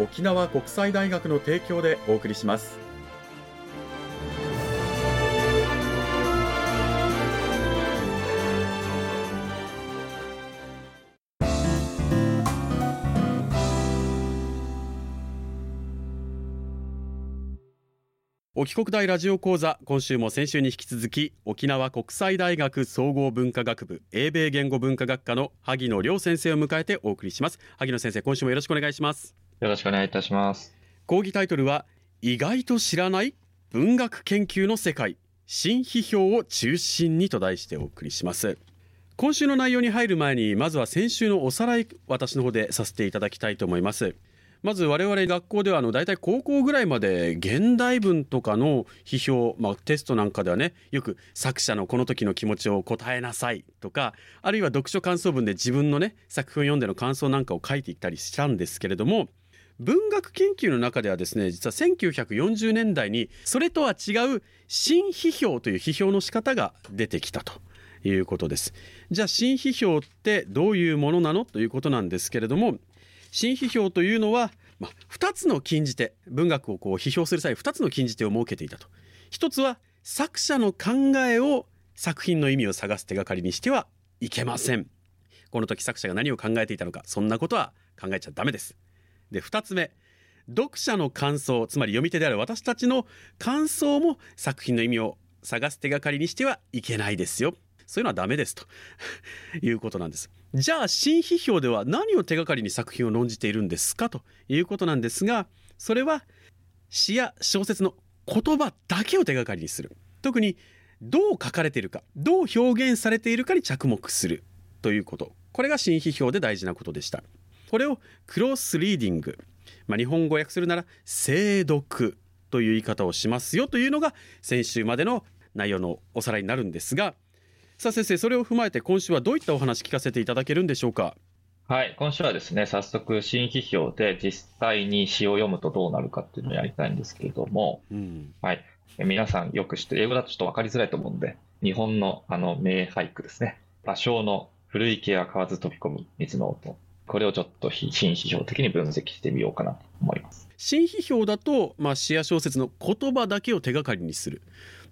沖縄国際大学の提供でお送りします。沖国大ラジオ講座今週も先週に引き続き沖縄国際大学総合文化学部英米言語文化学科の萩野亮先生を迎えてお送りします。萩野先生今週もよろしくお願いします。よろしくお願いいたします。講義タイトルは意外と知らない文学研究の世界。新批評を中心にと題してお送りします。今週の内容に入る前にまずは先週のおさらい私の方でさせていただきたいと思います。まず我々学校ではあの大体高校ぐらいまで現代文とかの批評、まあ、テストなんかではねよく作者のこの時の気持ちを答えなさいとかあるいは読書感想文で自分のね作品を読んでの感想なんかを書いていったりしたんですけれども文学研究の中ではですね実は1940年代にそれとは違う新批評という批評の仕方が出てきたということです。じゃあ新批評ってどういうものなのということなんですけれども新批評というのは、まあ、2つの禁じ手文学をこう批評する際2つの禁じ手を設けていたと。一つは作者の考えを作品の意味を探す手がかりにしてはいけません。この時作者が何を考えていたのかそんなことは考えちゃダメです。で2つ目。読者の感想つまり読み手である私たちの感想も作品の意味を探す手がかりにしてはいけないですよ。そういうのはダメですと。いうことなんです。じゃあ新批評では何を手がかりに作品を論じているんですか？ということなんですがそれは詩や小説の言葉だけを手がかりにする。特にどう書かれているかどう表現されているかに着目する。ということ。これが新批評で大事なことでした。これをクロスリーディング、まあ、日本語訳するなら精読という言い方をしますよというのが先週までの内容のおさらいになるんですが。さあ先生それを踏まえて今週はどういったお話聞かせていただけるんでしょうか？はい今週はですね早速新批評で実際に詩を読むとどうなるかっていうのをやりたいんですけれども、うん、はい。皆さんよく知って英語だとちょっと分かりづらいと思うんで日本のあの名俳句ですね。芭蕉の古池や河津飛び込む水の音これをちょっと新批評的に分析してみようかなと思います。新批評だと、まあ、詩や小説の言葉だけを手がかりにする。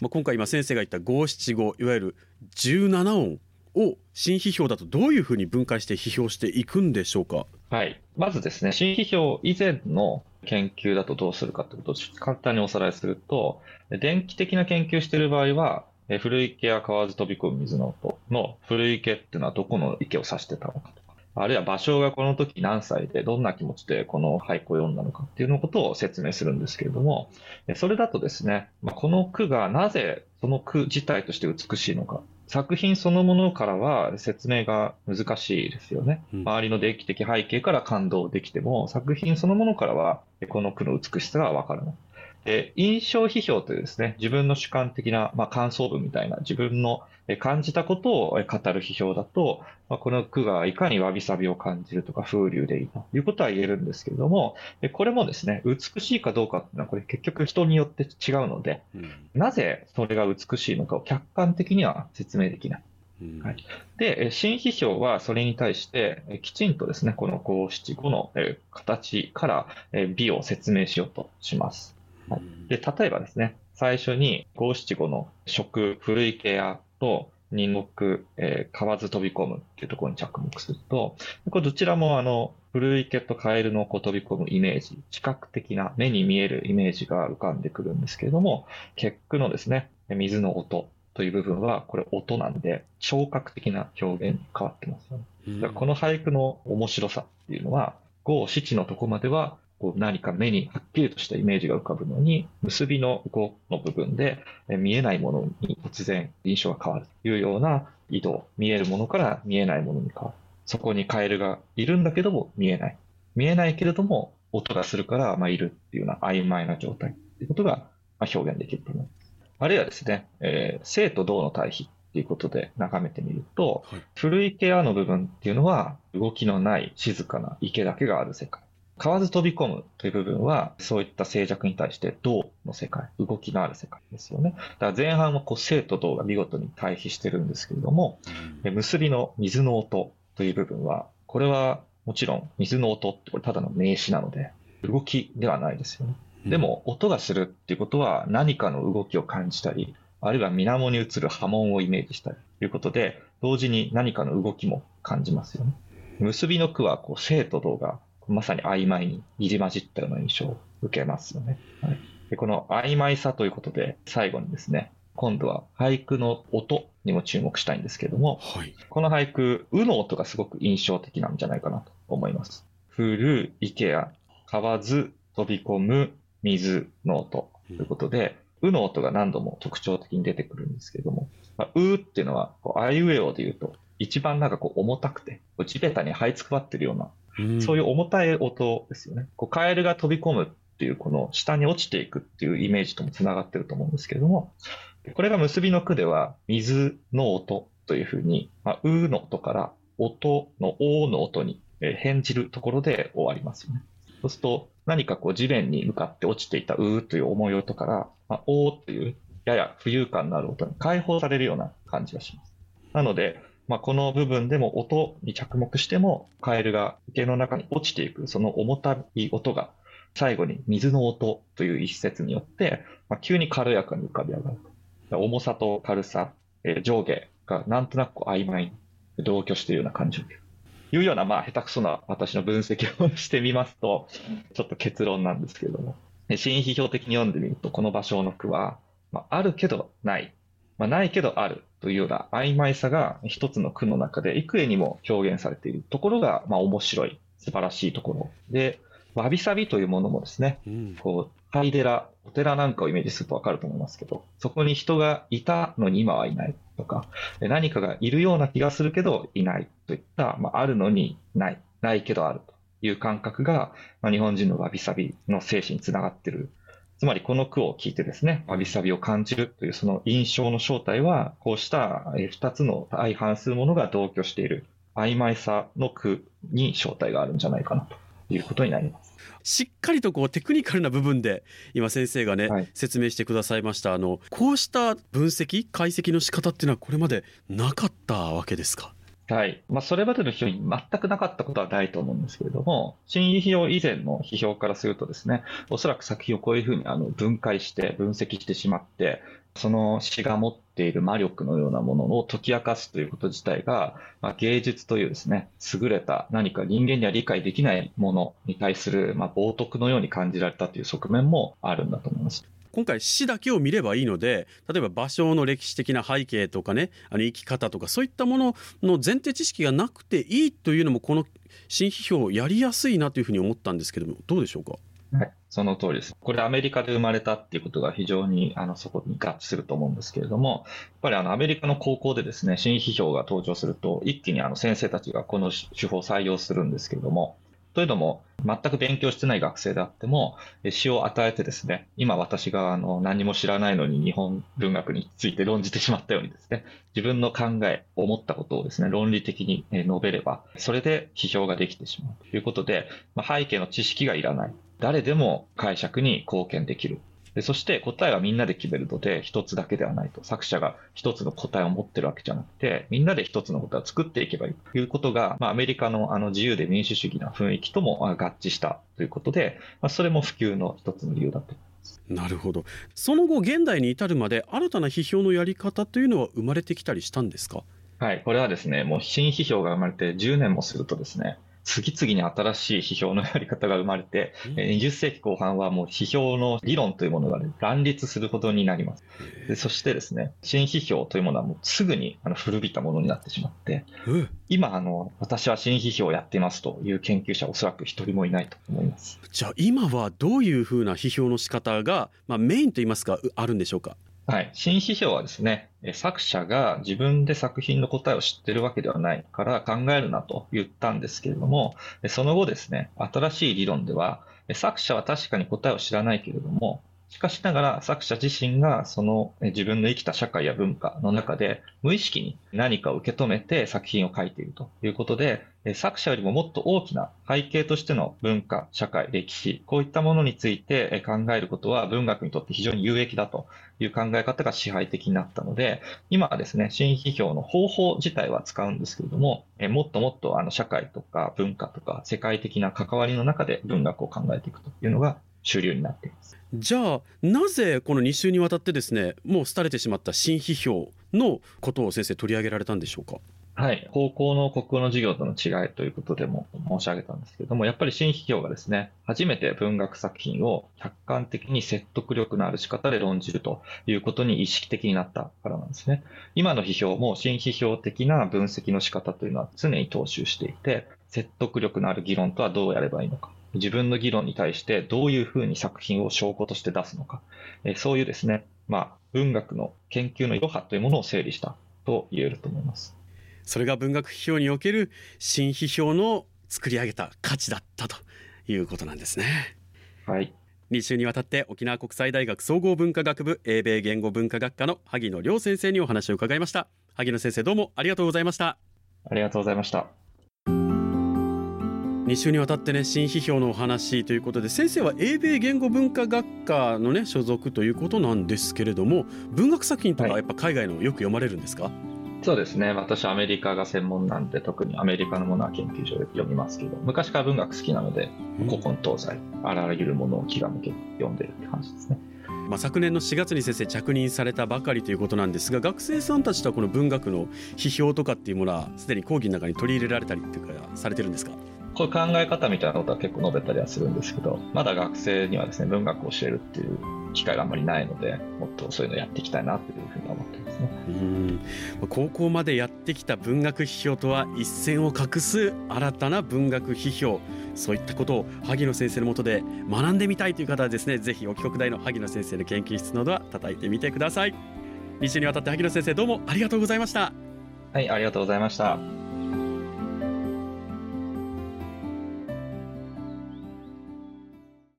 まあ、今回今先生が言った五七五いわゆる17音を新批評だとどういうふうに分解して批評していくんでしょうか？はいまずですね新批評以前の研究だとどうするかということを簡単におさらいすると電気的な研究している場合は古池や河津飛び込む水の音の古池っていうのはどこの池を指してたのかとあるいは場所がこの時何歳でどんな気持ちでこの俳句を読んだのかっていうのことを説明するんですけれども、それだとですね、この句がなぜその句自体として美しいのか、作品そのものからは説明が難しいですよね。周りの電気的背景から感動できても、作品そのものからはこの句の美しさがわからない。で印象批評というですね、自分の主観的な、まあ、感想文みたいな自分の感じたことを語る批評だと、まあ、この句がいかにわびさびを感じるとか風流でいいということは言えるんですけれども、これもですね、美しいかどうかっていうのはこれ結局人によって違うので、うん、なぜそれが美しいのかを客観的には説明できない。はい、で、新批評はそれに対して、きちんとですね、この五七五の形から美を説明しようとします。はい、で例えばですね、最初に五七五の食、古池屋と二目、えー、買わず飛び込むっていうところに着目すると、これどちらもあの、古池とカエルのこう飛び込むイメージ、視覚的な目に見えるイメージが浮かんでくるんですけれども、結句のですね、水の音という部分は、これ音なんで、聴覚的な表現に変わってますよね。だからこの俳句の面白さっていうのは、五七のとこまでは、こう何か目にはっきりとしたイメージが浮かぶのに、結びの5の部分で見えないものに突然印象が変わるというような移動、見えるものから見えないものに変わる。そこにカエルがいるんだけども見えない。見えないけれども音がするから、まあ、いるっていうような曖昧な状態っていうことが、まあ、表現できると思います。あるいはですね、えー、生と動の対比っていうことで眺めてみると、はい、古池屋の部分っていうのは動きのない静かな池だけがある世界。買わず飛び込むという部分は、そういった静寂に対して動の世界、動きのある世界ですよね。だから前半はこう生と動が見事に対比してるんですけれども、うん、結びの水の音という部分は、これはもちろん水の音ってこれただの名詞なので、動きではないですよね。でも、音がするっていうことは何かの動きを感じたり、あるいは水面に映る波紋をイメージしたりということで、同時に何かの動きも感じますよね。結びの句は、こう、生と動がまさに曖昧に入り混じったような印象を受けますよね。はい、でこの曖昧さということで、最後にですね、今度は俳句の音にも注目したいんですけれども、はい、この俳句、うの音がすごく印象的なんじゃないかなと思います。降る池や、買わず飛び込む水の音ということで、うの音が何度も特徴的に出てくるんですけれども、まあ、うっていうのは、あいうえおで言うと、一番なんかこう重たくて、地べたに這いつくばってるような、うん、そういう重たい音ですよね。こうカエルが飛び込むっていう、この下に落ちていくっていうイメージとも繋がってると思うんですけれども、これが結びの句では、水の音というふうに、まあ、うの音から音のおの音に変じるところで終わりますよね。そうすると、何かこう地面に向かって落ちていたうという重い音から、まあ、おというやや浮遊感のある音に解放されるような感じがします。なので、まあ、この部分でも音に着目しても、カエルが池の中に落ちていく、その重たい音が、最後に水の音という一節によって、まあ、急に軽やかに浮かび上がる。重さと軽さ、えー、上下がなんとなく曖昧に同居しているような感じを受ける。いうような、まあ、下手くそな私の分析をしてみますと、ちょっと結論なんですけれども、新批評的に読んでみると、この場所の句は、まあ、あるけどない、まあ、ないけどあるというような曖昧さが一つの句の中で幾重にも表現されているところが、まあ、面白い、素晴らしいところで、わびさびというものもですね、うん、こう、ハイデラ、お寺なんかをイメージするとわかると思いますけど、そこに人がいたのに今はいないとか、何かがいるような気がするけどいないといった、まあ、あるのにない、ないけどあるという感覚が、まあ、日本人のわびさびの精神につながっている。つまりこの句を聞いてですね、わびさびを感じるというその印象の正体は、こうした二つの相反するものが同居している曖昧さの句に正体があるんじゃないかなということになります。しっかりとこうテクニカルな部分で今先生がね、はい、説明してくださいましたあのこうした分析解析の仕方っていうのはこれまでなかったわけですか？はい。まあ、それまでの批評に全くなかったことはないと思うんですけれども、新批評以前の批評からするとですね、おそらく作品をこういうふうにあの分解して分析してしまって、その詩が持っている魔力のようなものを解き明かすということ自体が、まあ、芸術というですね、優れた何か人間には理解できないものに対する、まあ、冒涜のように感じられたという側面もあるんだと思います。今回詩だけを見ればいいので例えば場所の歴史的な背景とかねあの生き方とかそういったものの前提知識がなくていいというのもこの新批評やりやすいなというふうに思ったんですけどもどうでしょうか？はい、その通りです。これアメリカで生まれたっていうことが非常にあのそこに合致すると思うんですけれども、やっぱりあのアメリカの高校でですね、新批評が登場すると、一気にあの先生たちがこの手法を採用するんですけれども、というのも、全く勉強してない学生であっても、詩を与えてですね、今私があの何も知らないのに日本文学について論じてしまったようにですね、自分の考え、思ったことをですね、論理的に述べれば、それで批評ができてしまうということで、ま、背景の知識がいらない。誰でも解釈に貢献できる。でそして答えはみんなで決めるので、一つだけではないと。作者が一つの答えを持ってるわけじゃなくて、みんなで一つの答えを作っていけばいい。ということが、まあ、アメリカのあの自由で民主主義な雰囲気とも合致した。ということで、まあ、それも普及の一つの理由だと。なるほど。その後現代に至るまで新たな批評のやり方というのは生まれてきたりしたんですか？はい。これはですねもう新批評が生まれて10年もするとですね次々に新しい批評のやり方が生まれて、20世紀後半はもう批評の理論というものが、ね、乱立することになります。でそしてですね、新批評というものはもうすぐにあの古びたものになってしまって、今あの、私は新批評をやっていますという研究者はおそらく一人もいないと思います。じゃあ今はどういうふうな批評の仕方が、まあ、メインといいますか、あるんでしょうか？はい。新批評はですね、作者が自分で作品の答えを知ってるわけではないから考えるなと言ったんですけれども、その後ですね、新しい理論では、作者は確かに答えを知らないけれども、しかしながら作者自身がその自分の生きた社会や文化の中で無意識に何かを受け止めて作品を書いているということで、作者よりももっと大きな背景としての文化、社会、歴史、こういったものについて考えることは文学にとって非常に有益だという考え方が支配的になったので、今はですね、新批評の方法自体は使うんですけれども、もっともっとあの社会とか文化とか世界的な関わりの中で文学を考えていくというのが主流になっています。じゃあなぜこの2週にわたってですねもう廃れてしまった新批評のことを先生取り上げられたんでしょうか？はい。高校の国語の授業との違いということでも申し上げたんですけれども、やっぱり新批評がですね、初めて文学作品を客観的に説得力のある仕方で論じるということに意識的になったからなんですね。今の批評も新批評的な分析の仕方というのは常に踏襲していて、説得力のある議論とはどうやればいいのか。自分の議論に対してどういうふうに作品を証拠として出すのか。えそういうですね、まあ、文学の研究の余波というものを整理したと言えると思います。それが文学批評における新批評の作り上げた価値だったということなんですね。はい。2週にわたって沖縄国際大学総合文化学部英米言語文化学科の萩野亮先生にお話を伺いました萩野先生どうもありがとうございましたありがとうございました2週にわたってね新批評のお話ということで先生は英米言語文化学科のね所属ということなんですけれども文学作品とかやっぱ海外のよく読まれるんですか、はいそうですね。私、アメリカが専門なんで、特にアメリカのものは研究所で読みますけど、昔から文学好きなので、古今東西、あらゆるものを気が向けて読んでるって感じですね。まあ、昨年の4月に先生着任されたばかりということなんですが学生さんたちとはこの文学の批評とかっていうものはすでに講義の中に取り入れられたりとかされてるんですか？こういう考え方みたいなことは結構述べたりはするんですけどまだ学生にはですね文学を教えるっていう機会があんまりないのでもっとそういうのやっていきたいなというふうに思ってますね。うん。高校までやってきた文学批評とは一線を画す新たな文学批評そういったことを萩野先生のもとで学んでみたいという方はですねぜひ沖国大の萩野先生の研究室などは叩いてみてください。2週にわたって萩野先生どうもありがとうございました。はいありがとうございました